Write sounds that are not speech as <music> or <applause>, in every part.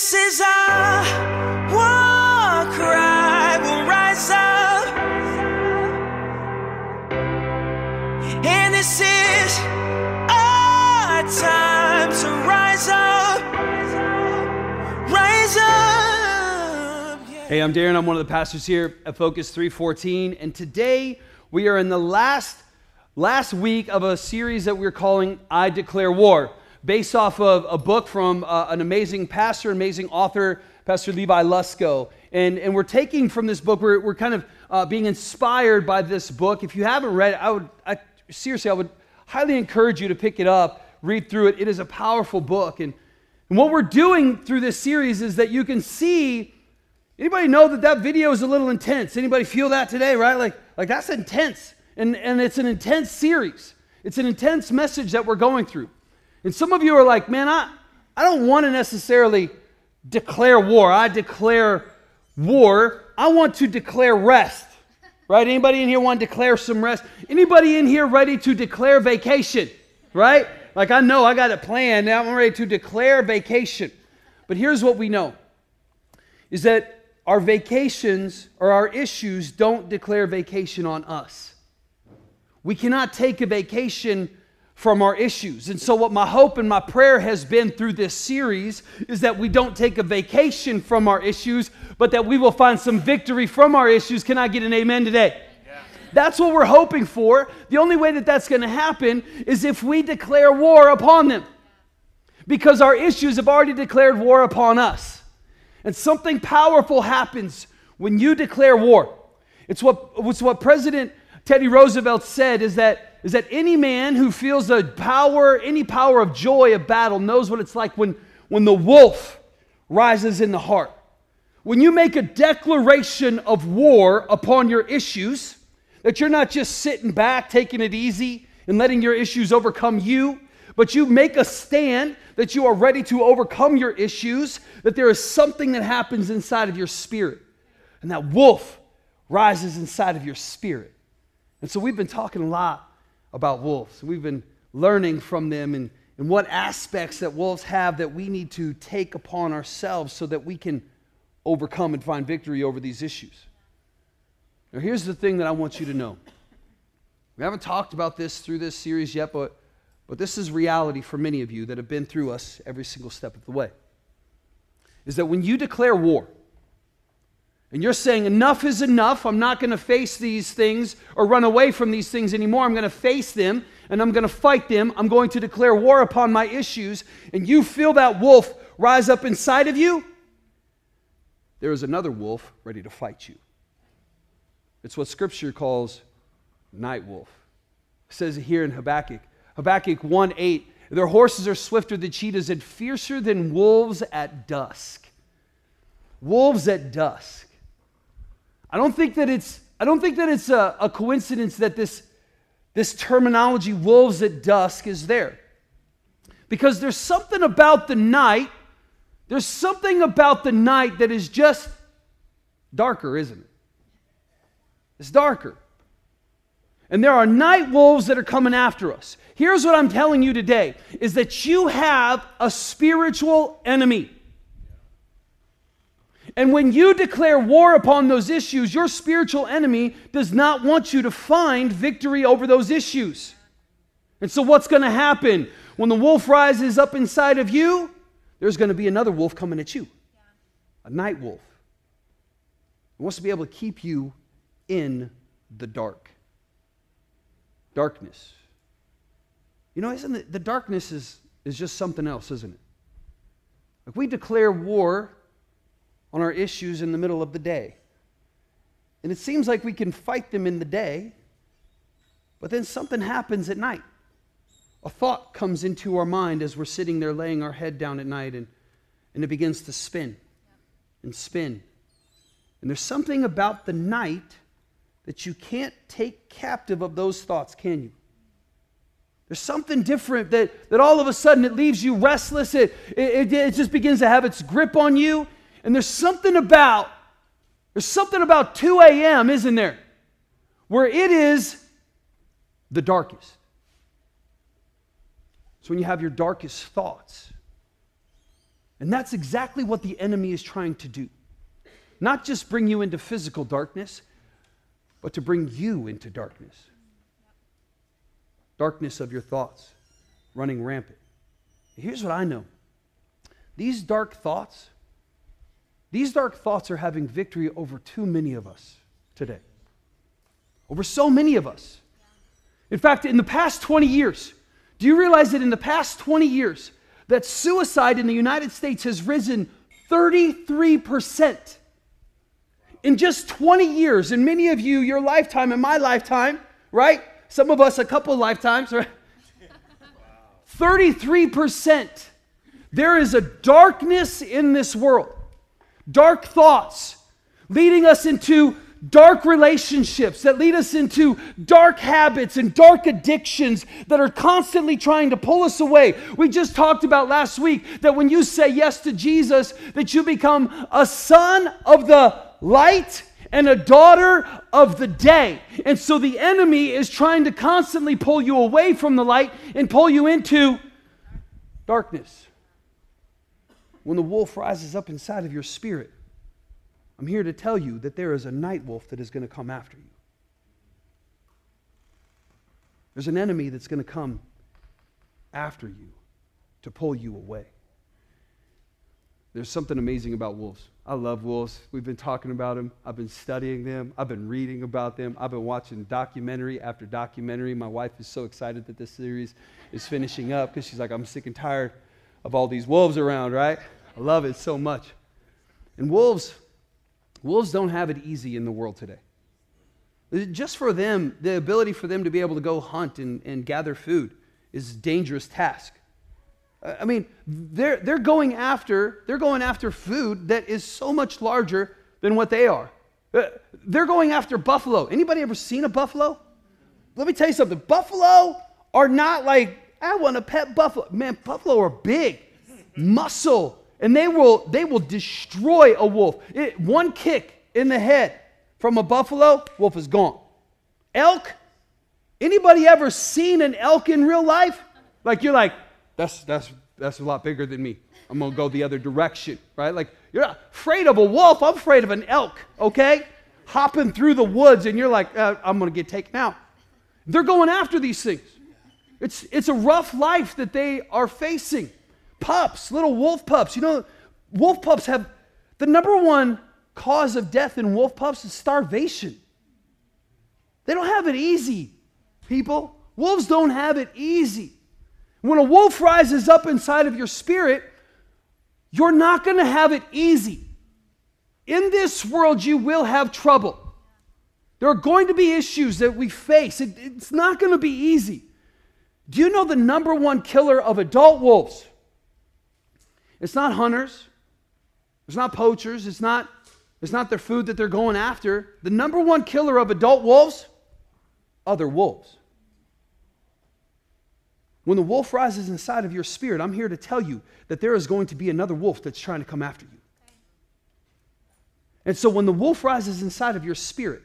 This is our war cry. We'll rise up. And this is our time to rise up. Rise up. Yeah. Hey, I'm Darren. I'm one of the pastors here at Focus 314, and today we are in the last last week of a series that we're calling "I Declare War," based off of a book from uh, an amazing pastor, amazing author, Pastor Levi Lusko. And, and we're taking from this book, we're, we're kind of uh, being inspired by this book. If you haven't read it, I would I, seriously, I would highly encourage you to pick it up, read through it. It is a powerful book, and, and what we're doing through this series is that you can see Anybody know that that video is a little intense? Anybody feel that today, right? Like, like that's intense. And, and it's an intense series. It's an intense message that we're going through. And some of you are like, man, I, I don't want to necessarily declare war. I declare war. I want to declare rest. Right? Anybody in here want to declare some rest? Anybody in here ready to declare vacation? Right? Like I know I got a plan. Now I'm ready to declare vacation. But here's what we know is that our vacations or our issues don't declare vacation on us. We cannot take a vacation from our issues. And so, what my hope and my prayer has been through this series is that we don't take a vacation from our issues, but that we will find some victory from our issues. Can I get an amen today? That's what we're hoping for. The only way that that's going to happen is if we declare war upon them. Because our issues have already declared war upon us. And something powerful happens when you declare war. It's what, it's what President Teddy Roosevelt said is that, is that any man who feels the power, any power of joy of battle knows what it's like when, when the wolf rises in the heart. When you make a declaration of war upon your issues, that you're not just sitting back, taking it easy, and letting your issues overcome you, but you make a stand that you are ready to overcome your issues, that there is something that happens inside of your spirit. And that wolf rises inside of your spirit. And so we've been talking a lot about wolves. We've been learning from them and, and what aspects that wolves have that we need to take upon ourselves so that we can overcome and find victory over these issues. Now, here's the thing that I want you to know. We haven't talked about this through this series yet, but, but this is reality for many of you that have been through us every single step of the way. Is that when you declare war, and you're saying, enough is enough. I'm not going to face these things or run away from these things anymore. I'm going to face them and I'm going to fight them. I'm going to declare war upon my issues. And you feel that wolf rise up inside of you. There is another wolf ready to fight you. It's what Scripture calls night wolf. It says it here in Habakkuk. Habakkuk 1 8. Their horses are swifter than cheetahs and fiercer than wolves at dusk. Wolves at dusk. I don't think that it's, I don't think that it's a, a coincidence that this, this terminology, wolves at dusk, is there. Because there's something about the night, there's something about the night that is just darker, isn't it? It's darker. And there are night wolves that are coming after us. Here's what I'm telling you today is that you have a spiritual enemy. And when you declare war upon those issues, your spiritual enemy does not want you to find victory over those issues. And so, what's going to happen? When the wolf rises up inside of you, there's going to be another wolf coming at you a night wolf. He wants to be able to keep you in the dark. Darkness. You know, isn't it, the darkness is, is just something else, isn't it? If we declare war on our issues in the middle of the day. And it seems like we can fight them in the day, but then something happens at night. A thought comes into our mind as we're sitting there laying our head down at night, and, and it begins to spin and spin. And there's something about the night that you can't take captive of those thoughts, can you? There's something different that, that all of a sudden it leaves you restless. It, it, it just begins to have its grip on you. And there's something about, there's something about 2 a.m., isn't there? Where it is the darkest. It's when you have your darkest thoughts. And that's exactly what the enemy is trying to do. Not just bring you into physical darkness, but to bring you into darkness. Darkness of your thoughts running rampant. Here's what I know these dark thoughts, these dark thoughts are having victory over too many of us today. Over so many of us. In fact, in the past 20 years, do you realize that in the past 20 years, that suicide in the United States has risen 33%? In just 20 years, in many of you, your lifetime and my lifetime, right? Some of us a couple lifetimes, right? <laughs> 33%. There is a darkness in this world, dark thoughts leading us into dark relationships that lead us into dark habits and dark addictions that are constantly trying to pull us away. We just talked about last week that when you say yes to Jesus that you become a son of the light and a daughter of the day. And so the enemy is trying to constantly pull you away from the light and pull you into darkness. When the wolf rises up inside of your spirit, I'm here to tell you that there is a night wolf that is going to come after you. There's an enemy that's going to come after you to pull you away. There's something amazing about wolves. I love wolves. We've been talking about them. I've been studying them. I've been reading about them. I've been watching documentary after documentary. My wife is so excited that this series is finishing up because she's like, I'm sick and tired of all these wolves around, right? I love it so much. And wolves, Wolves don't have it easy in the world today. Just for them, the ability for them to be able to go hunt and, and gather food is a dangerous task. I mean, they're, they're going after they're going after food that is so much larger than what they are. Uh, they're going after buffalo. Anybody ever seen a buffalo? Let me tell you something. Buffalo are not like I want a pet buffalo. Man, buffalo are big, muscle, and they will they will destroy a wolf. It, one kick in the head from a buffalo, wolf is gone. Elk, anybody ever seen an elk in real life? Like you're like, that's that's that's a lot bigger than me. I'm gonna go the other direction, right? Like you're not afraid of a wolf. I'm afraid of an elk. Okay, hopping through the woods, and you're like, uh, I'm gonna get taken out. They're going after these things. It's it's a rough life that they are facing pups, little wolf pups. You know, wolf pups have the number one cause of death in wolf pups is starvation. They don't have it easy, people. Wolves don't have it easy. When a wolf rises up inside of your spirit, you're not going to have it easy. In this world, you will have trouble. There are going to be issues that we face. It, it's not going to be easy. Do you know the number one killer of adult wolves? It's not hunters. It's not poachers. It's not, it's not their food that they're going after. The number one killer of adult wolves, other wolves. When the wolf rises inside of your spirit, I'm here to tell you that there is going to be another wolf that's trying to come after you. And so when the wolf rises inside of your spirit,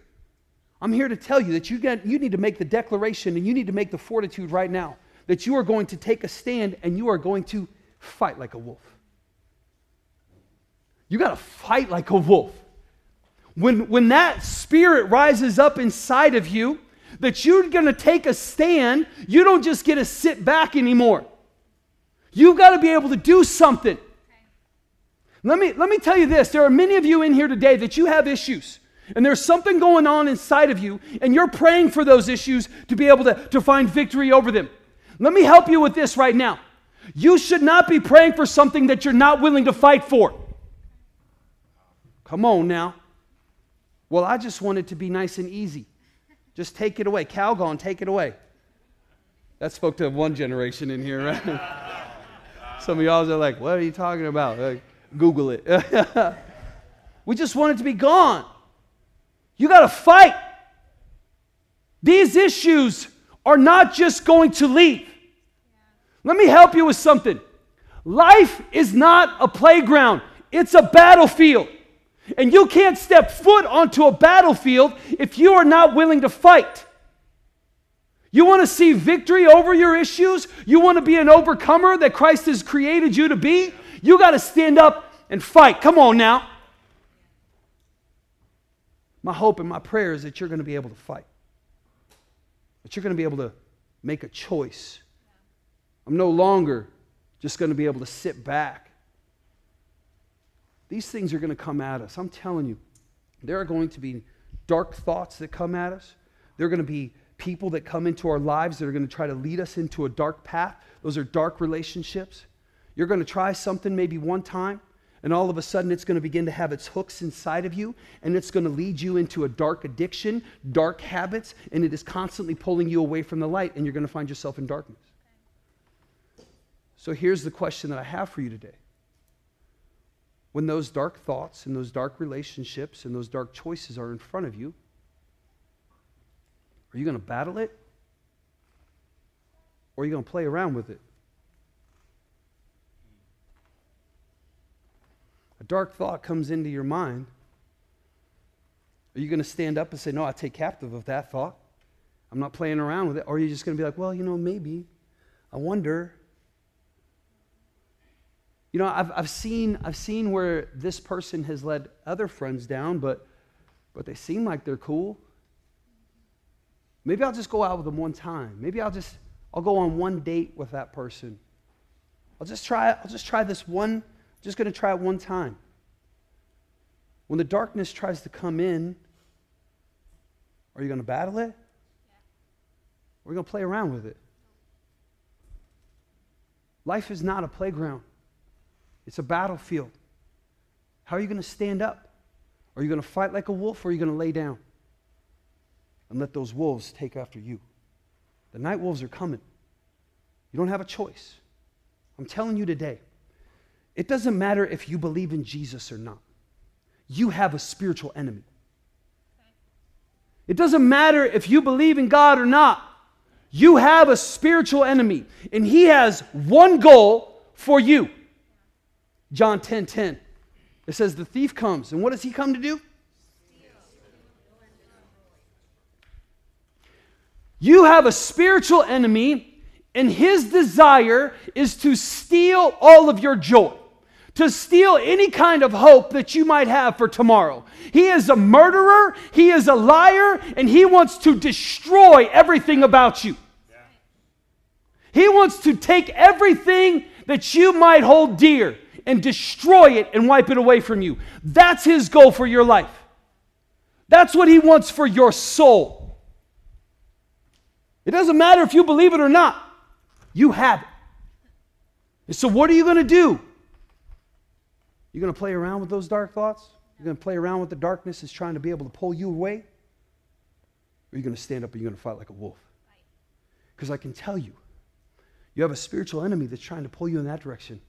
I'm here to tell you that you, get, you need to make the declaration and you need to make the fortitude right now that you are going to take a stand and you are going to fight like a wolf. You got to fight like a wolf. When, when that spirit rises up inside of you, that you're going to take a stand, you don't just get to sit back anymore. You've got to be able to do something. Let me, let me tell you this there are many of you in here today that you have issues, and there's something going on inside of you, and you're praying for those issues to be able to, to find victory over them. Let me help you with this right now. You should not be praying for something that you're not willing to fight for. Come on now. Well, I just want it to be nice and easy. Just take it away. Calgon, take it away. That spoke to one generation in here, right? <laughs> Some of y'all are like, what are you talking about? Like, Google it. <laughs> we just want it to be gone. You got to fight. These issues are not just going to leave. Let me help you with something. Life is not a playground, it's a battlefield. And you can't step foot onto a battlefield if you are not willing to fight. You want to see victory over your issues? You want to be an overcomer that Christ has created you to be? You got to stand up and fight. Come on now. My hope and my prayer is that you're going to be able to fight, that you're going to be able to make a choice. I'm no longer just going to be able to sit back. These things are going to come at us. I'm telling you, there are going to be dark thoughts that come at us. There are going to be people that come into our lives that are going to try to lead us into a dark path. Those are dark relationships. You're going to try something maybe one time, and all of a sudden it's going to begin to have its hooks inside of you, and it's going to lead you into a dark addiction, dark habits, and it is constantly pulling you away from the light, and you're going to find yourself in darkness. So here's the question that I have for you today. When those dark thoughts and those dark relationships and those dark choices are in front of you, are you going to battle it? Or are you going to play around with it? A dark thought comes into your mind. Are you going to stand up and say, No, I take captive of that thought? I'm not playing around with it. Or are you just going to be like, Well, you know, maybe. I wonder. You know, I've, I've, seen, I've seen where this person has led other friends down, but, but they seem like they're cool. Maybe I'll just go out with them one time. Maybe I'll just I'll go on one date with that person. I'll just try I'll just try this one. I'm just to try it one time. When the darkness tries to come in, are you to battle it? You going to play around with it? Life is not a playground. It's a battlefield. How are you going to stand up? Are you going to fight like a wolf or are you going to lay down? and let those wolves take after you. The night wolves are coming. You don't have a choice. I'm telling you today, it doesn't matter if you believe in Jesus or not. You have a spiritual enemy. It doesn't matter if you believe in God or not. You have a spiritual enemy, and he has one goal for you. John 10 10. It says, The thief comes, and what does he come to do? You have a spiritual enemy, and his desire is to steal all of your joy, to steal any kind of hope that you might have for tomorrow. He is a murderer, he is a liar, and he wants to destroy everything about you. He wants to take everything that you might hold dear and destroy it and wipe it away from you. That's his goal for your life. That's what he wants for your soul. It doesn't matter if you believe it or not, you have it. And so, what are you going to do? You're going to play around with those dark thoughts? You're going to play around with the darkness that's trying to be able to pull you away? Or are you going to stand up and you're going to fight like a wolf? Because I can tell you, you have a spiritual enemy that's trying to pull you in that direction,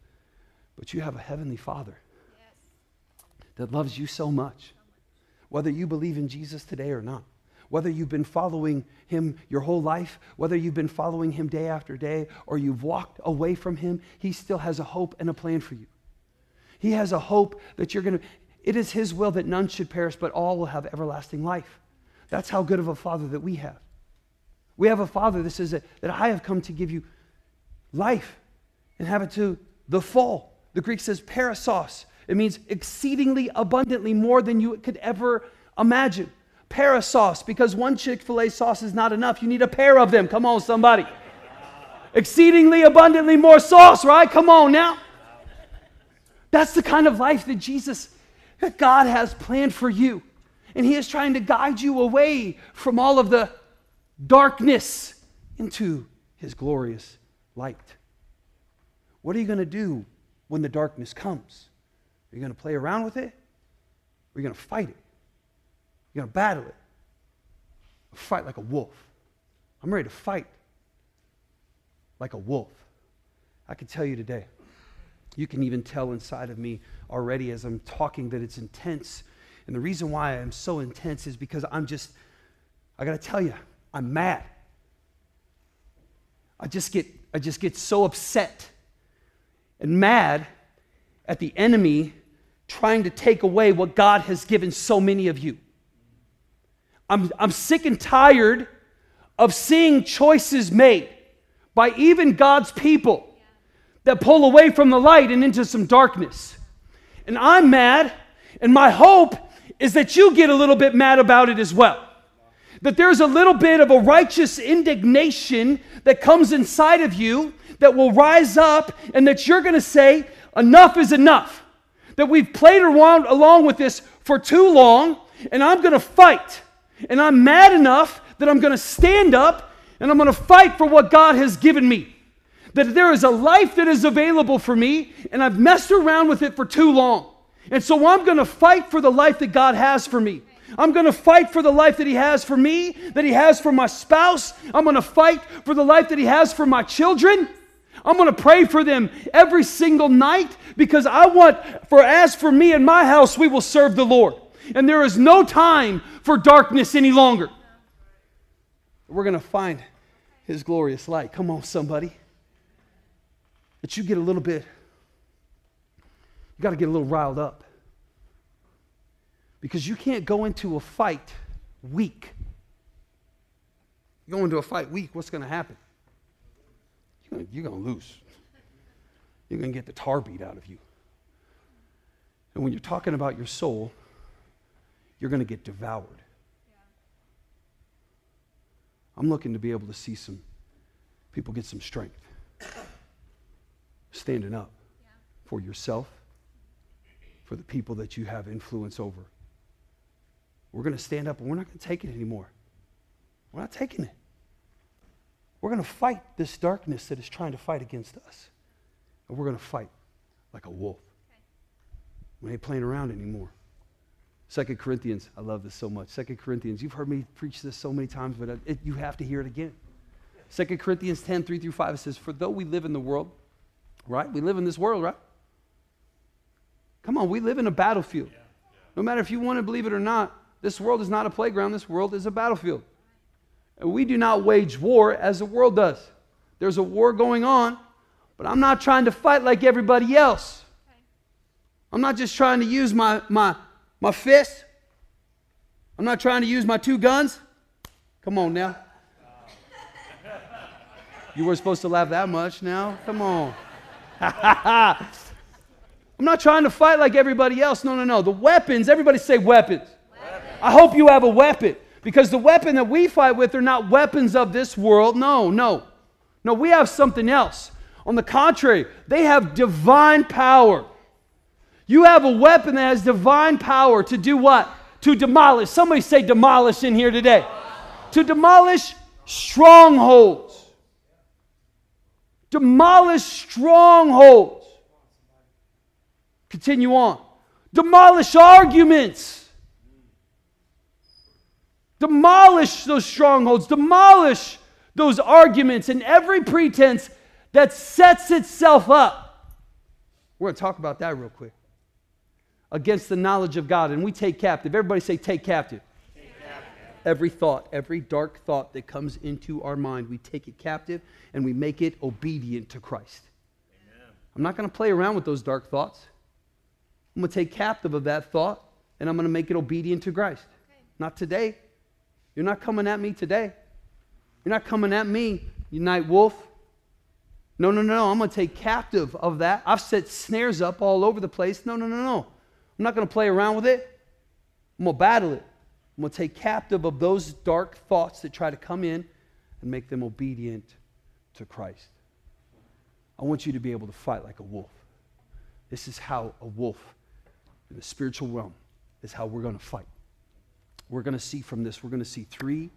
but you have a heavenly Father that loves you so much, whether you believe in Jesus today or not whether you've been following him your whole life, whether you've been following him day after day, or you've walked away from him, he still has a hope and a plan for you. He has a hope that you're going to, it is his will that none should perish, but all will have everlasting life. That's how good of a father that we have. We have a father that says that, that I have come to give you life and have it to the full. The Greek says perissos. It means exceedingly abundantly more than you could ever imagine para sauce because one Chick fil A sauce is not enough. You need a pair of them. Come on, somebody. Exceedingly abundantly more sauce, right? Come on now. That's the kind of life that Jesus, that God has planned for you. And He is trying to guide you away from all of the darkness into His glorious light. What are you going to do when the darkness comes? Are you going to play around with it? Or are you going to fight it? You're going to battle it. Fight like a wolf. I'm ready to fight like a wolf. I can tell you today, you can even tell inside of me already as I'm talking that it's intense. And the reason why I'm so intense is because I'm just, I got to tell you, I'm mad. I just get, I just get so upset and mad at the enemy trying to take away what God has given so many of you. I'm, I'm sick and tired of seeing choices made by even God's people that pull away from the light and into some darkness. And I'm mad, and my hope is that you get a little bit mad about it as well. That there's a little bit of a righteous indignation that comes inside of you that will rise up, and that you're going to say, Enough is enough. That we've played around along with this for too long, and I'm going to fight. And I'm mad enough that I'm going to stand up and I'm going to fight for what God has given me. That there is a life that is available for me, and I've messed around with it for too long. And so I'm going to fight for the life that God has for me. I'm going to fight for the life that He has for me, that He has for my spouse. I'm going to fight for the life that He has for my children. I'm going to pray for them every single night because I want, for as for me and my house, we will serve the Lord. And there is no time for darkness any longer. We're going to find His glorious light. Come on, somebody. That you get a little bit, you got to get a little riled up. Because you can't go into a fight weak. You go into a fight weak, what's going to happen? You're going to lose. You're going to get the tar beat out of you. And when you're talking about your soul, you're going to get devoured. I'm looking to be able to see some people get some strength. Standing up for yourself, for the people that you have influence over. We're going to stand up and we're not going to take it anymore. We're not taking it. We're going to fight this darkness that is trying to fight against us. And we're going to fight like a wolf. We ain't playing around anymore. Second Corinthians, I love this so much. Second Corinthians, you've heard me preach this so many times, but it, you have to hear it again. Second Corinthians 10, 3 through 5, it says, For though we live in the world, right? We live in this world, right? Come on, we live in a battlefield. No matter if you want to believe it or not, this world is not a playground, this world is a battlefield. And we do not wage war as the world does. There's a war going on, but I'm not trying to fight like everybody else. I'm not just trying to use my, my, my fist. I'm not trying to use my two guns. Come on now. You weren't supposed to laugh that much now. Come on. <laughs> I'm not trying to fight like everybody else. No, no, no. The weapons, everybody say weapons. I hope you have a weapon. Because the weapon that we fight with are not weapons of this world. No, no. No, we have something else. On the contrary, they have divine power. You have a weapon that has divine power to do what? To demolish. Somebody say demolish in here today. To demolish strongholds. Demolish strongholds. Continue on. Demolish arguments. Demolish those strongholds, demolish those arguments and every pretense that sets itself up. We're going to talk about that real quick. Against the knowledge of God. And we take captive. Everybody say, take captive. Take captive. Every thought, every dark thought that comes into our mind, we take it captive and we make it obedient to Christ. Amen. I'm not going to play around with those dark thoughts. I'm going to take captive of that thought and I'm going to make it obedient to Christ. Okay. Not today. You're not coming at me today. You're not coming at me, you night wolf. No, no, no, no. I'm going to take captive of that. I've set snares up all over the place. No, no, no, no. I'm not going to play around with it. I'm going to battle it. I'm going to take captive of those dark thoughts that try to come in and make them obedient to Christ. I want you to be able to fight like a wolf. This is how a wolf in the spiritual realm is how we're going to fight we're going to see from this, we're going to see three,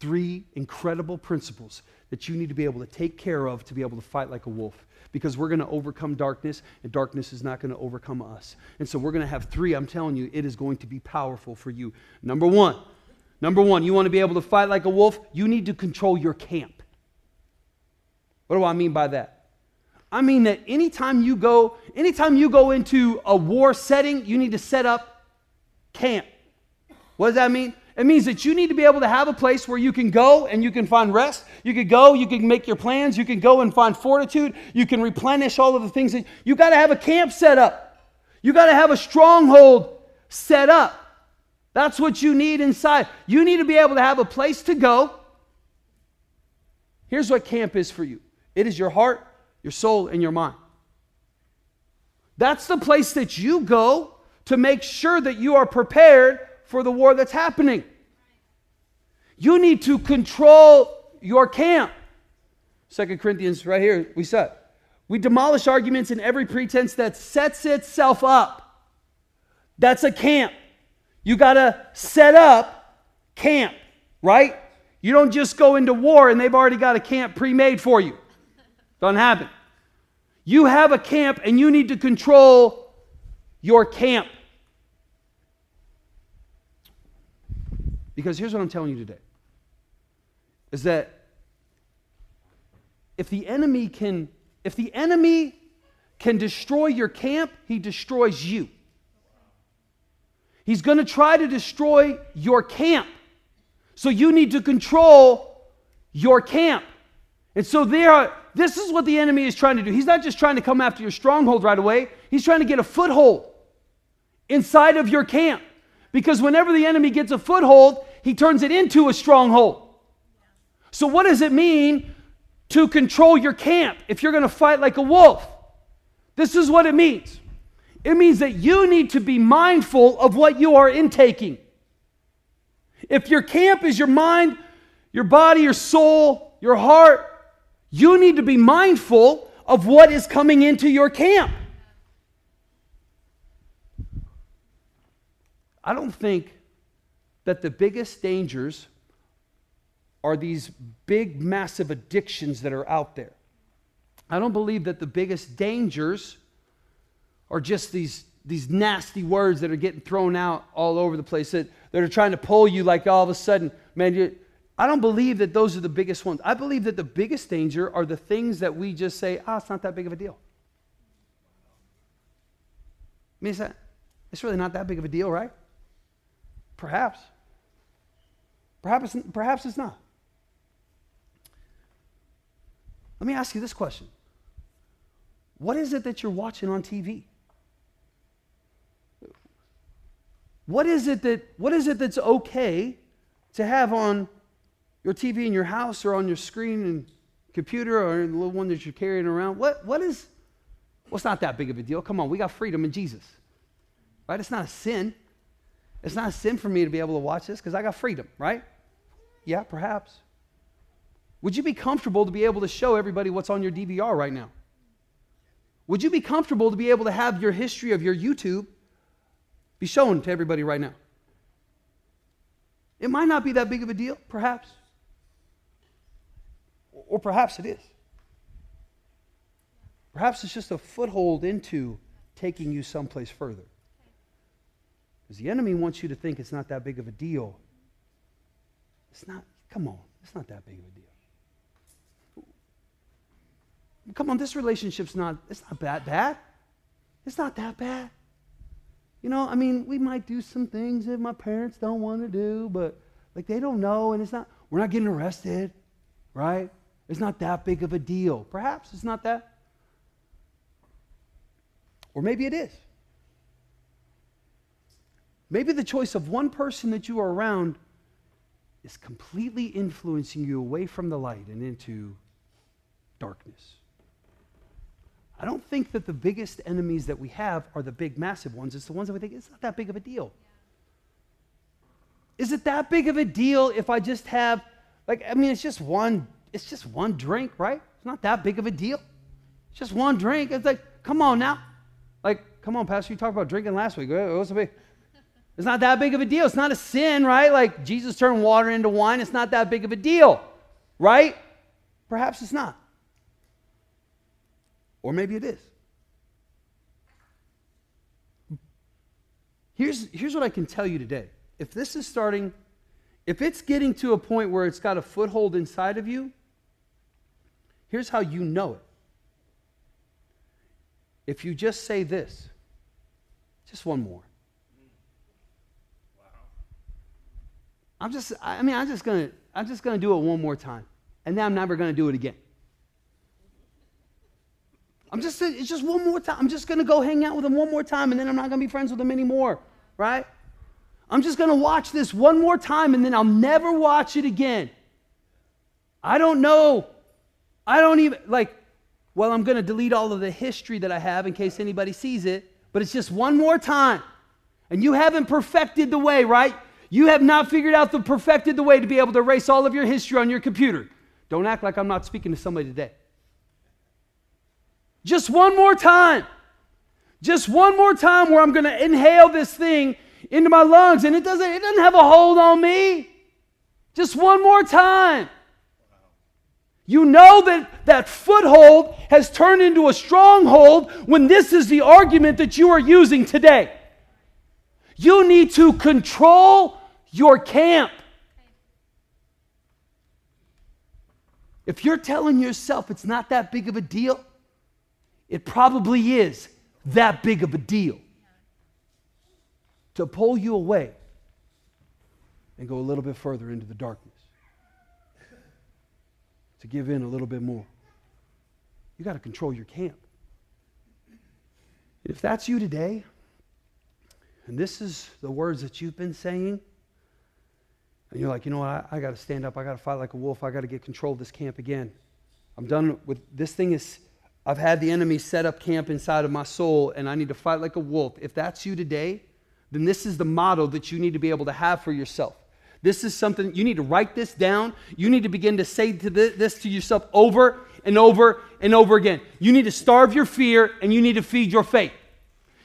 three incredible principles that you need to be able to take care of to be able to fight like a wolf. Because we're going to overcome darkness, and darkness is not going to overcome us. And so we're going to have three. I'm telling you, it is going to be powerful for you. Number one, number one, you want to be able to fight like a wolf, you need to control your camp. What do I mean by that? I mean that anytime you go, anytime you go into a war setting, you need to set up camp. What does that mean? It means that you need to be able to have a place where you can go and you can find rest. You can go, you can make your plans, you can go and find fortitude, you can replenish all of the things you got to have a camp set up. You got to have a stronghold set up. That's what you need inside. You need to be able to have a place to go. Here's what camp is for you it is your heart, your soul, and your mind. That's the place that you go to make sure that you are prepared for the war that's happening. You need to control your camp. Second Corinthians, right here, we said. We demolish arguments in every pretense that sets itself up. That's a camp. You got to set up camp, right? You don't just go into war and they've already got a camp pre made for you. Doesn't happen. You have a camp and you need to control your camp. Because here's what I'm telling you today is that if the enemy can if the enemy can destroy your camp, he destroys you. He's going to try to destroy your camp. So you need to control your camp. And so there are, this is what the enemy is trying to do. He's not just trying to come after your stronghold right away. He's trying to get a foothold inside of your camp. Because whenever the enemy gets a foothold, he turns it into a stronghold. So what does it mean to control your camp if you're going to fight like a wolf? This is what it means. It means that you need to be mindful of what you are intaking. If your camp is your mind, your body, your soul, your heart, you need to be mindful of what is coming into your camp. I don't think that the biggest dangers are these big, massive addictions that are out there. I don't believe that the biggest dangers are just these, these nasty words that are getting thrown out all over the place that, that are trying to pull you like all of a sudden, man, you, I don't believe that those are the biggest ones. I believe that the biggest danger are the things that we just say, ah, it's not that big of a deal. I mean, it's, that, it's really not that big of a deal, right? Perhaps. Perhaps, perhaps it's not. Let me ask you this question What is it that you're watching on TV? What is it that what is it that's okay to have on your TV in your house or on your screen and computer or the little one that you're carrying around? What what is well, not that big of a deal. Come on, we got freedom in Jesus. Right? It's not a sin. It's not a sin for me to be able to watch this because I got freedom, right? Yeah, perhaps. Would you be comfortable to be able to show everybody what's on your DVR right now? Would you be comfortable to be able to have your history of your YouTube be shown to everybody right now. It might not be that big of a deal, perhaps. Or perhaps it is. Perhaps it's just a foothold into taking you someplace further. Because the enemy wants you to think it's not that big of a deal. It's not, come on, it's not that big of a deal. Come on, this relationship's not, it's not that bad. It's not that bad. You know, I mean, we might do some things that my parents don't want to do, but like they don't know, and it's not, we're not getting arrested, right? It's not that big of a deal. Perhaps it's not that. Or maybe it is. Maybe the choice of one person that you are around is completely influencing you away from the light and into darkness. I don't think that the biggest enemies that we have are the big, massive ones. It's the ones that we think it's not that big of a deal. Is it that big of a deal if I just have, like, I mean, it's just one, it's just one drink, right? It's not that big of a deal. It's just one drink. It's like, come on now. Like, come on, Pastor, you talked about drinking last week. What's the big? It's not that big of a deal. It's not a sin, right? Like Jesus turned water into wine. It's not that big of a deal, right? Perhaps it's not. Or maybe it is. Here's, here's what I can tell you today. If this is starting, if it's getting to a point where it's got a foothold inside of you, here's how you know it. If you just say this, just one more. I'm just, I mean, I'm just gonna, I'm just gonna do it one more time. And then I'm never gonna do it again. I'm just, it's just one more time. I'm just to go hang out with him one more time and then I'm not to be friends with him anymore, right? I'm just to watch this one more time and then I'll never watch it again. I don't know. I don't even, like, well, I'm to delete all of the history that I have in case anybody sees it, but it's just one more time. And you haven't perfected the way, right? You have not figured out the perfected the way to be able to erase all of your history on your computer. Don't act like I'm not speaking to somebody today. Just one more time. Just one more time where I'm going to inhale this thing into my lungs and it doesn't it doesn't have a hold on me. Just one more time. You know that that foothold has turned into a stronghold when this is the argument that you are using today. You need to control your camp. If you're telling yourself it's not that big of a deal, it probably is that big of a deal to pull you away and go a little bit further into the darkness, to give in a little bit more. You got to control your camp. If that's you today, and this is the words that you've been saying, and you're like, you know what, I, I got to stand up, I got to fight like a wolf, I got to get control of this camp again. I'm done with this thing is I've had the enemy set up camp inside of my soul and I need to fight like a wolf. If that's you today, then this is the motto that you need to be able to have for yourself. This is something you need to write this down. You need to begin to say to this to yourself over and over and over again. You need to starve your fear and you need to feed your faith.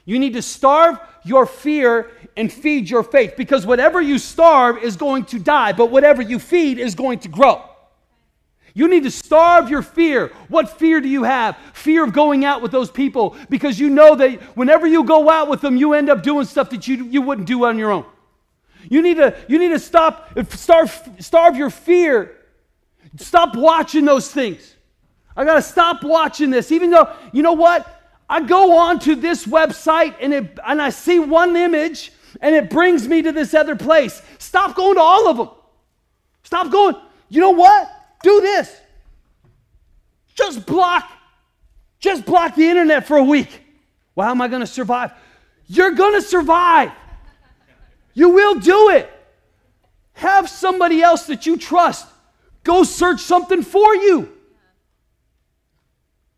You need to starve your fear and feed your faith because whatever you starve is going to die, but whatever you feed is going to grow. You need to starve your fear. What fear do you have? Fear of going out with those people because you know that whenever you go out with them, you end up doing stuff that you, you wouldn't do on your own. You need to, you need to stop, starve, starve your fear. Stop watching those things. I got to stop watching this, even though, you know what? I go on to this website and, it, and I see one image and it brings me to this other place. Stop going to all of them. Stop going. You know what? Do this. Just block. Just block the internet for a week. Well, how am I going to survive? You're going to survive. You will do it. Have somebody else that you trust go search something for you.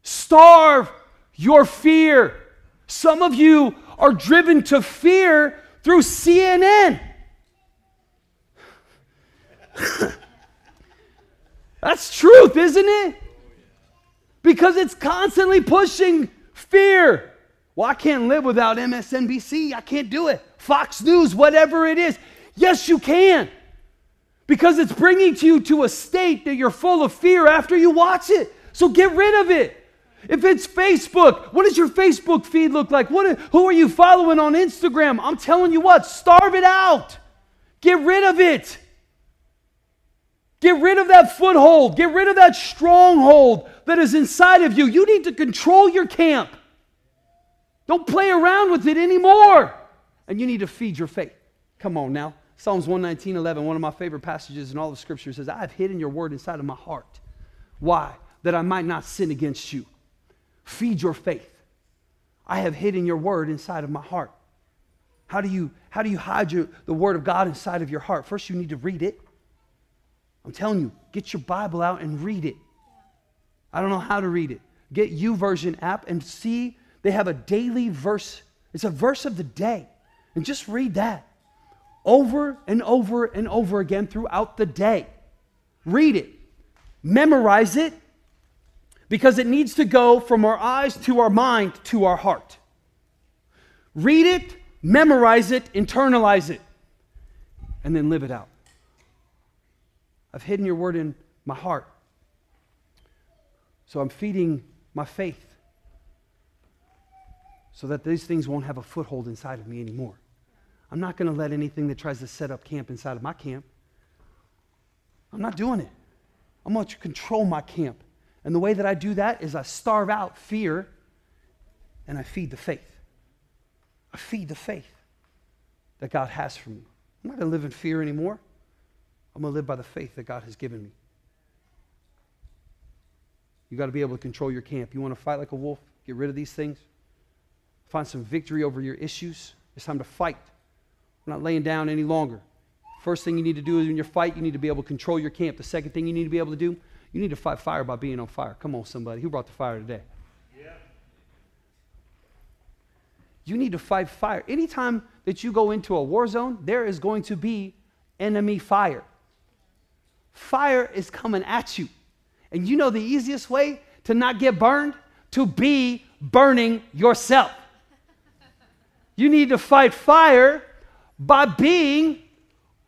Starve your fear. Some of you are driven to fear through CNN. <laughs> That's truth, isn't it? Because it's constantly pushing fear. Well, I can't live without MSNBC. I can't do it. Fox News, whatever it is. Yes, you can. Because it's bringing you to a state that you're full of fear after you watch it. So get rid of it. If it's Facebook, what does your Facebook feed look like? What, who are you following on Instagram? I'm telling you what, starve it out. Get rid of it. Get rid of that foothold. Get rid of that stronghold that is inside of you. You need to control your camp. Don't play around with it anymore. And you need to feed your faith. Come on now. Psalms 119, 11, one of my favorite passages in all of Scripture says, I have hidden your word inside of my heart. Why? That I might not sin against you. Feed your faith. I have hidden your word inside of my heart. How do you, how do you hide your, the word of God inside of your heart? First, you need to read it. I'm telling you, get your Bible out and read it. I don't know how to read it. Get YouVersion app and see they have a daily verse. It's a verse of the day. And just read that over and over and over again throughout the day. Read it. Memorize it because it needs to go from our eyes to our mind to our heart. Read it, memorize it, internalize it, and then live it out. I've hidden your word in my heart. So I'm feeding my faith so that these things won't have a foothold inside of me anymore. I'm not going to let anything that tries to set up camp inside of my camp. I'm not doing it. I'm going to control my camp. And the way that I do that is I starve out fear and I feed the faith. I feed the faith that God has for me. I'm not going to live in fear anymore. I'm going to live by the faith that God has given me. You got to be able to control your camp. You want to fight like a wolf? Get rid of these things. Find some victory over your issues. It's time to fight. We're not laying down any longer. First thing you need to do is in your fight, you need to be able to control your camp. The second thing you need to be able to do, You need to fight fire by being on fire. Come on, somebody. Who brought the fire today? You need to fight fire. Anytime that you go into a war zone, there is going to be enemy fire. Fire is coming at you. And you know the easiest way to not get burned? To be burning yourself. You need to fight fire by being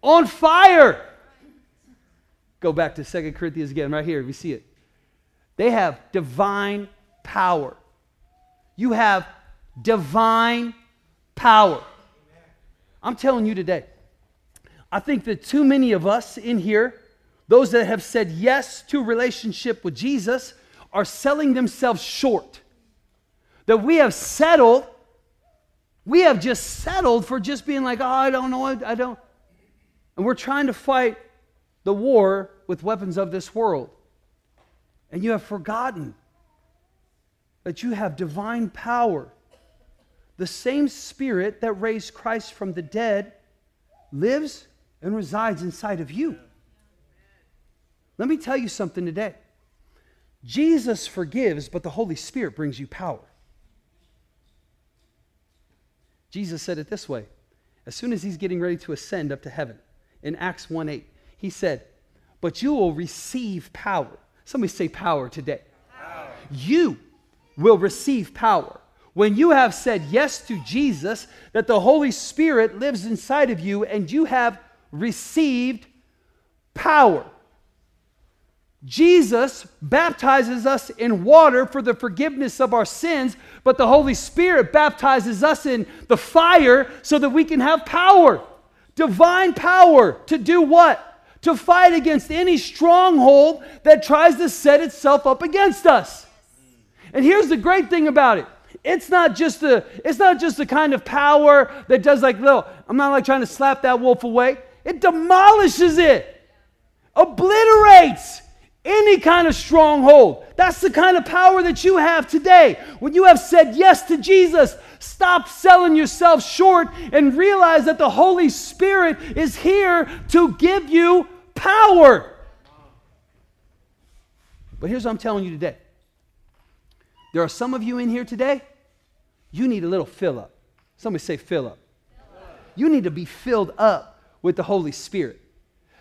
on fire. Go back to Second Corinthians again, right here. We see it. They have divine power. You have divine power. I'm telling you today, I think that too many of us in here, those that have said yes to relationship with Jesus, are selling themselves short. That we have settled, we have just settled for just being like, oh, I don't know, I don't. And we're trying to fight the war with weapons of this world. And you have forgotten that you have divine power the same Spirit that raised Christ from the dead lives and resides inside of you. Let me tell you something today. Jesus forgives, but the Holy Spirit brings you power. Jesus said it this way as soon as he's getting ready to ascend up to heaven in Acts 1 8, he said, But you will receive power. Somebody say power today. Power. You will receive power when you have said yes to Jesus, that the Holy Spirit lives inside of you and you have received power. Jesus baptizes us in water for the forgiveness of our sins, but the Holy Spirit baptizes us in the fire so that we can have power. Divine power to do what? To fight against any stronghold that tries to set itself up against us. And here's the great thing about it. It's not just the it's not just the kind of power that does like little i'm not like trying to slap that wolf away. It demolishes it. Obliterates any kind of stronghold. That's the kind of power that you have today. When you have said yes to jesus stop selling yourself short and realize that the holy spirit is here to give you power but here's what i'm telling you today there are some of you in here today, you need a little fill up. Somebody say, fill up. You need to be filled up with the Holy Spirit.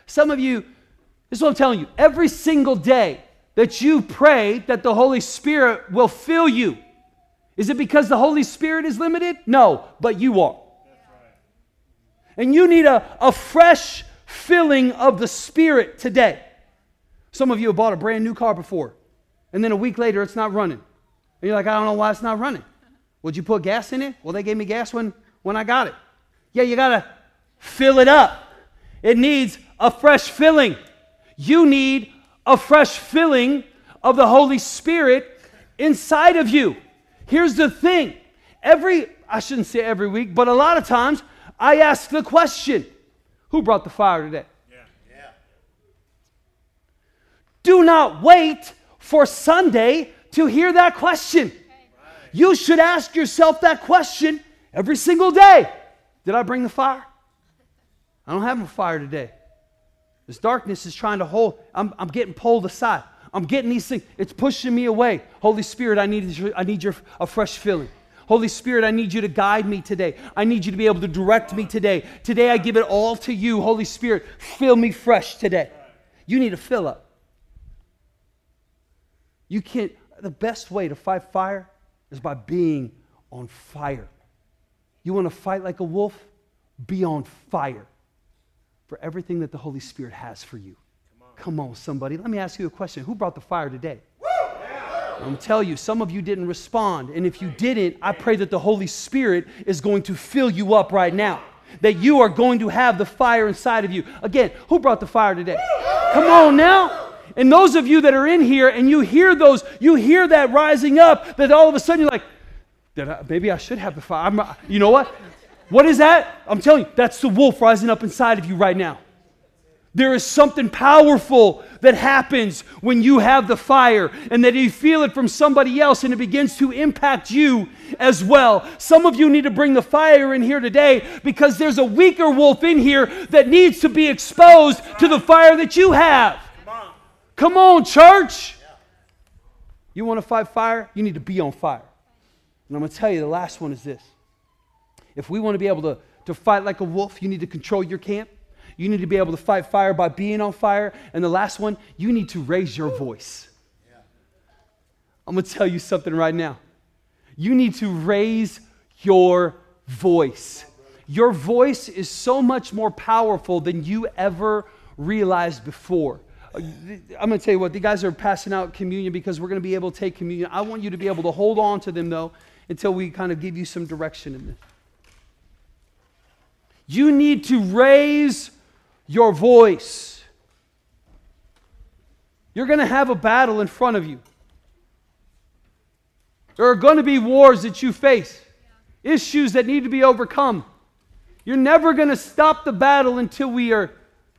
Some of you, this is what I'm telling you, every single day that you pray that the Holy Spirit will fill you, is it because the Holy Spirit is limited? No, but you are. And you need a, a fresh filling of the Spirit today. Some of you have bought a brand new car before, and then a week later it's not running. And you're like, I don't know why it's not running. Would you put gas in it? Well, they gave me gas when, when I got it. Yeah, you got to fill it up. It needs a fresh filling. You need a fresh filling of the Holy Spirit inside of you. Here's the thing every, I shouldn't say every week, but a lot of times I ask the question who brought the fire today? Yeah. Yeah. Do not wait for Sunday to hear that question. You should ask yourself that question every single day. Did I bring the fire? I don't have a fire today. This darkness is trying to hold, I'm, I'm getting pulled aside. I'm getting these things, it's pushing me away. Holy Spirit, I need, I need your, a fresh filling. Holy Spirit, I need you to guide me today. I need you to be able to direct me today. Today, I give it all to you. Holy Spirit, fill me fresh today. You need to fill up. You can't, the best way to fight fire is by being on fire. You want to fight like a wolf? Be on fire for everything that the Holy Spirit has for you. Come on, Come on somebody. Let me ask you a question. Who brought the fire today? I'm going to tell you, some of you didn't respond. And if you didn't, I pray that the Holy Spirit is going to fill you up right now. That you are going to have the fire inside of you. Again, who brought the fire today? Come on now. And those of you that are in here and you hear those, you hear that rising up, that all of a sudden you're like, I, maybe I should have the fire. I'm, you know what? What is that? I'm telling you, that's the wolf rising up inside of you right now. There is something powerful that happens when you have the fire and that you feel it from somebody else and it begins to impact you as well. Some of you need to bring the fire in here today because there's a weaker wolf in here that needs to be exposed to the fire that you have. Come on, church. You want to fight fire? You need to be on fire. And I'm going to tell you the last one is this. If we want to be able to, to fight like a wolf, you need to control your camp. You need to be able to fight fire by being on fire. And the last one, you need to raise your voice. I'm going to tell you something right now. You need to raise your voice. Your voice is so much more powerful than you ever realized before. Uh, I'm going to tell you what, the guys are passing out communion because we're going to be able to take communion. I want you to be able to hold on to them, though, until we kind of give you some direction in this. You need to raise your voice. You're going to have a battle in front of you. There are going to be wars that you face, issues that need to be overcome. You're never going to stop the battle until we are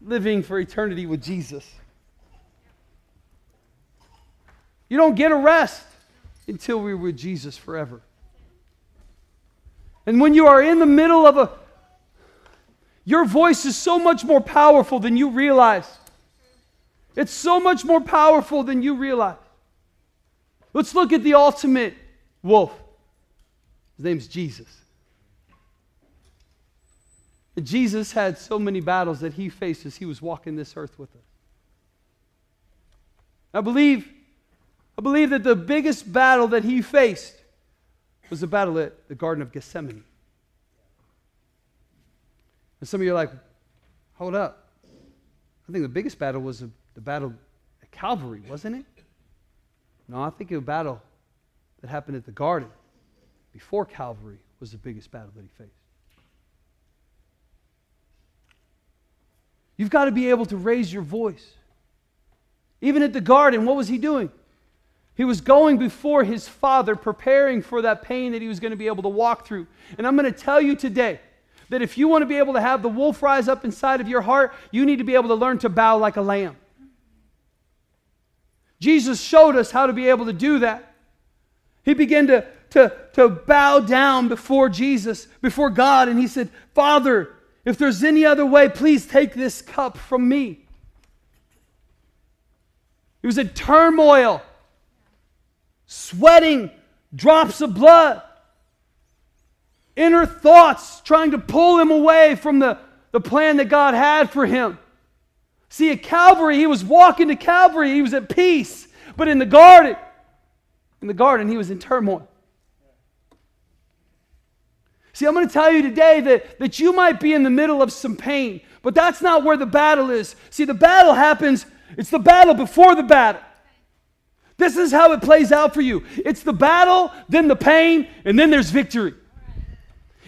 living for eternity with Jesus. You don't get a rest until we're with Jesus forever. And when you are in the middle of a, your voice is so much more powerful than you realize. It's so much more powerful than you realize. Let's look at the ultimate wolf. His name's Jesus. Jesus had so many battles that he faced as he was walking this earth with us. I believe, I believe that the biggest battle that he faced was the battle at the Garden of Gethsemane. And some of you are like, hold up. I think the biggest battle was the battle at Calvary, wasn't it? No, I think the battle that happened at the garden before Calvary was the biggest battle that he faced. You've got to be able to raise your voice. Even at the garden, what was he doing? He was going before his father, preparing for that pain that he was going to be able to walk through. And I'm going to tell you today that if you want to be able to have the wolf rise up inside of your heart, you need to be able to learn to bow like a lamb. Jesus showed us how to be able to do that. He began to, to, to bow down before Jesus, before God, and he said, Father, if there's any other way, please take this cup from me. He was in turmoil, sweating drops of blood, inner thoughts trying to pull him away from the, the plan that God had for him. See, at Calvary, he was walking to Calvary, he was at peace. But in the garden, in the garden, he was in turmoil. See, I'm going to tell you today that, that you might be in the middle of some pain, but that's not where the battle is. See, the battle happens, it's the battle before the battle. This is how it plays out for you it's the battle, then the pain, and then there's victory.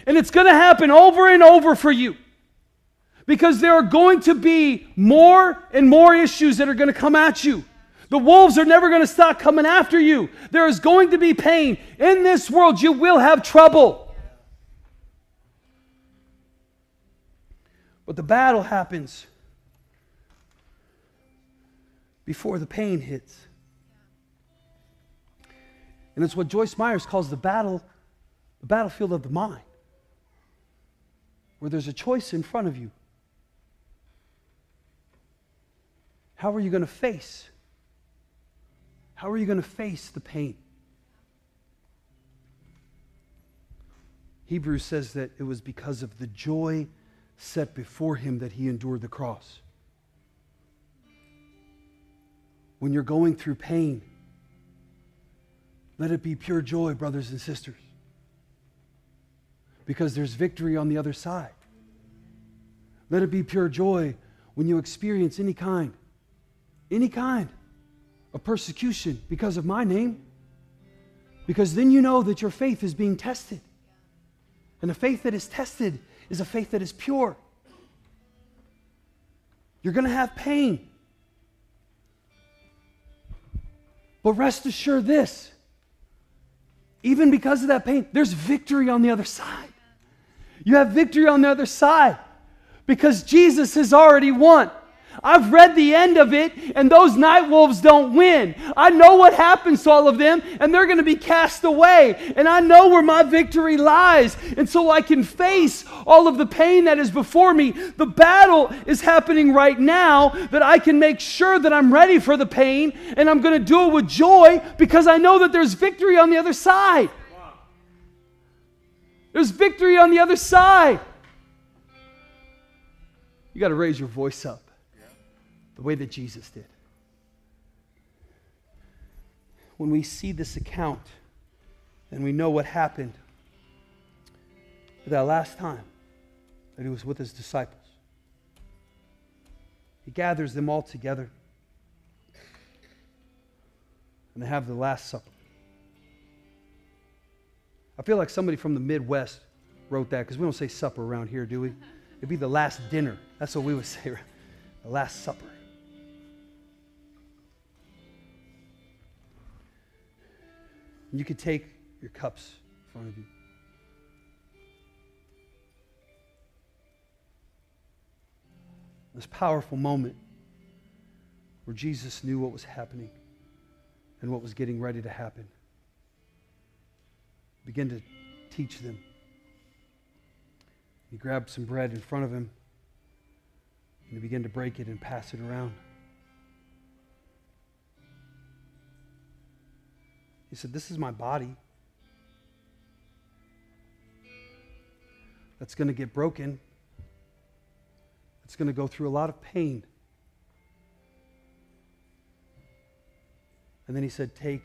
And it's going to happen over and over for you because there are going to be more and more issues that are going to come at you. The wolves are never going to stop coming after you. There is going to be pain. In this world, you will have trouble. But the battle happens before the pain hits. And it's what Joyce Myers calls the battle, the battlefield of the mind, where there's a choice in front of you. How are you going to face how are you going to face the pain? Hebrews says that it was because of the joy set before him that he endured the cross. When you're going through pain, let it be pure joy, brothers and sisters, because there's victory on the other side. Let it be pure joy when you experience any kind, any kind of persecution because of my name. Because then you know that your faith is being tested. And a faith that is tested is a faith that is pure. You're going to have pain. But rest assured this even because of that pain, there's victory on the other side. You have victory on the other side because Jesus has already won. I've read the end of it, and those night wolves don't win. I know what happens to all of them, and they're going to be cast away. And I know where my victory lies. And so I can face all of the pain that is before me. The battle is happening right now that I can make sure that I'm ready for the pain, and I'm going to do it with joy because I know that there's victory on the other side. There's victory on the other side. You got to raise your voice up the way that Jesus did. When we see this account and we know what happened that last time that he was with his disciples, he gathers them all together and they have the Last Supper. I feel like somebody from the Midwest wrote that because we don't say supper around here, do we? It'd be the last dinner. That's what we would <laughs> say, the Last Supper. You could take your cups in front of you. This powerful moment where Jesus knew what was happening and what was getting ready to happen. Begin to teach them. He grabbed some bread in front of him and he began to break it and pass it around. He said, This is my body that's going to get broken. It's going to go through a lot of pain. And then he said, Take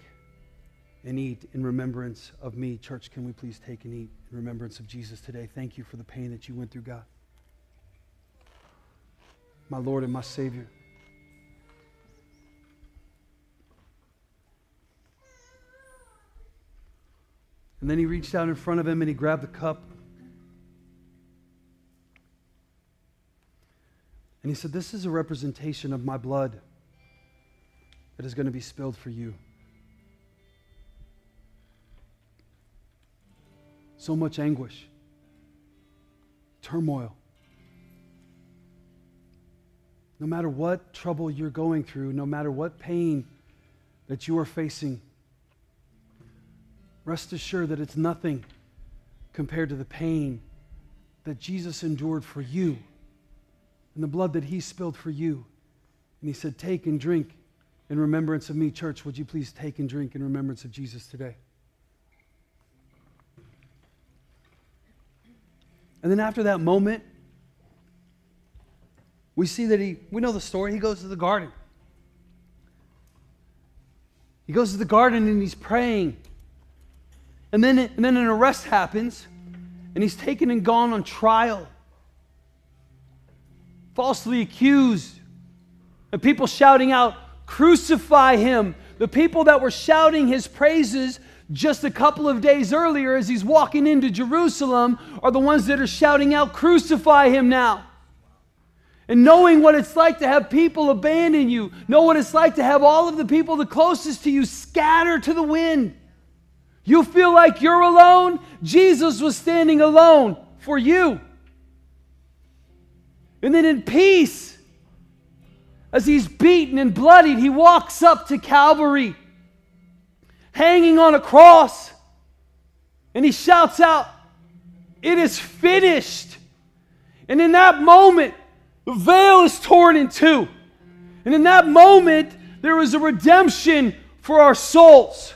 and eat in remembrance of me. Church, can we please take and eat in remembrance of Jesus today? Thank you for the pain that you went through, God. My Lord and my Savior. And then he reached out in front of him and he grabbed the cup. And he said, This is a representation of my blood that is going to be spilled for you. So much anguish, turmoil. No matter what trouble you're going through, no matter what pain that you are facing, Rest assured that it's nothing compared to the pain that Jesus endured for you and the blood that he spilled for you. And he said, Take and drink in remembrance of me. Church, would you please take and drink in remembrance of Jesus today? And then after that moment, we see that he, we know the story, he goes to the garden. He goes to the garden and he's praying. And then, and then an arrest happens, and he's taken and gone on trial, falsely accused, and people shouting out, Crucify him. The people that were shouting his praises just a couple of days earlier as he's walking into Jerusalem are the ones that are shouting out, Crucify him now. And knowing what it's like to have people abandon you, know what it's like to have all of the people the closest to you scatter to the wind. You feel like you're alone? Jesus was standing alone for you. And then in peace, as he's beaten and bloodied, he walks up to Calvary, hanging on a cross, and he shouts out, It is finished. And in that moment, the veil is torn in two. And in that moment, there is a redemption for our souls.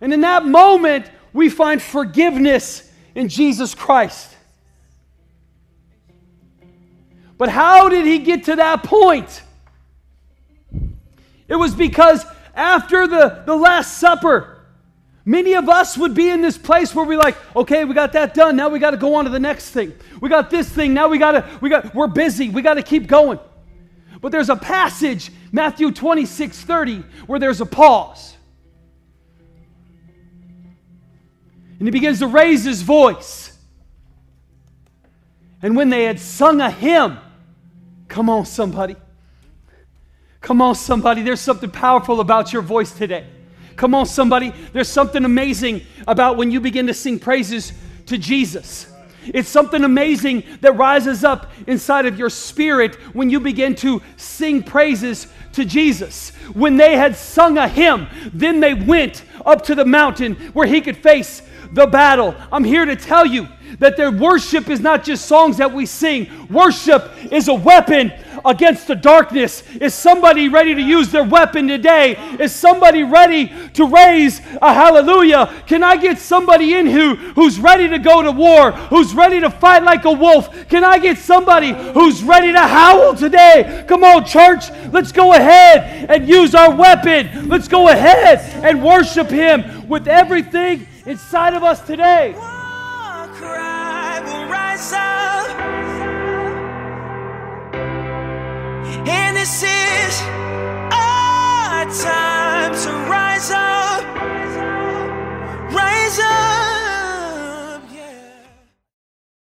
And in that moment, we find forgiveness in Jesus Christ. But how did he get to that point? It was because after the, the Last Supper, many of us would be in this place where we're like, okay, we got that done. Now we got to go on to the next thing. We got this thing. Now we got to, we got, we're busy. We got to keep going. But there's a passage, Matthew 26 30, where there's a pause. And he begins to raise his voice. And when they had sung a hymn, come on, somebody. Come on, somebody. There's something powerful about your voice today. Come on, somebody. There's something amazing about when you begin to sing praises to Jesus. It's something amazing that rises up inside of your spirit when you begin to sing praises to Jesus. When they had sung a hymn, then they went up to the mountain where he could face the battle. I'm here to tell you that their worship is not just songs that we sing. Worship is a weapon against the darkness? Is somebody ready to use their weapon today? Is somebody ready to raise a hallelujah? Can I get somebody in who who's ready to go to war, who's ready to fight like a wolf? Can I get somebody who's ready to howl today? Come on, church, let's go ahead and use our weapon. Let's go ahead and worship him with everything inside of us today. War cry will rise up. And this is our time to rise up, rise up.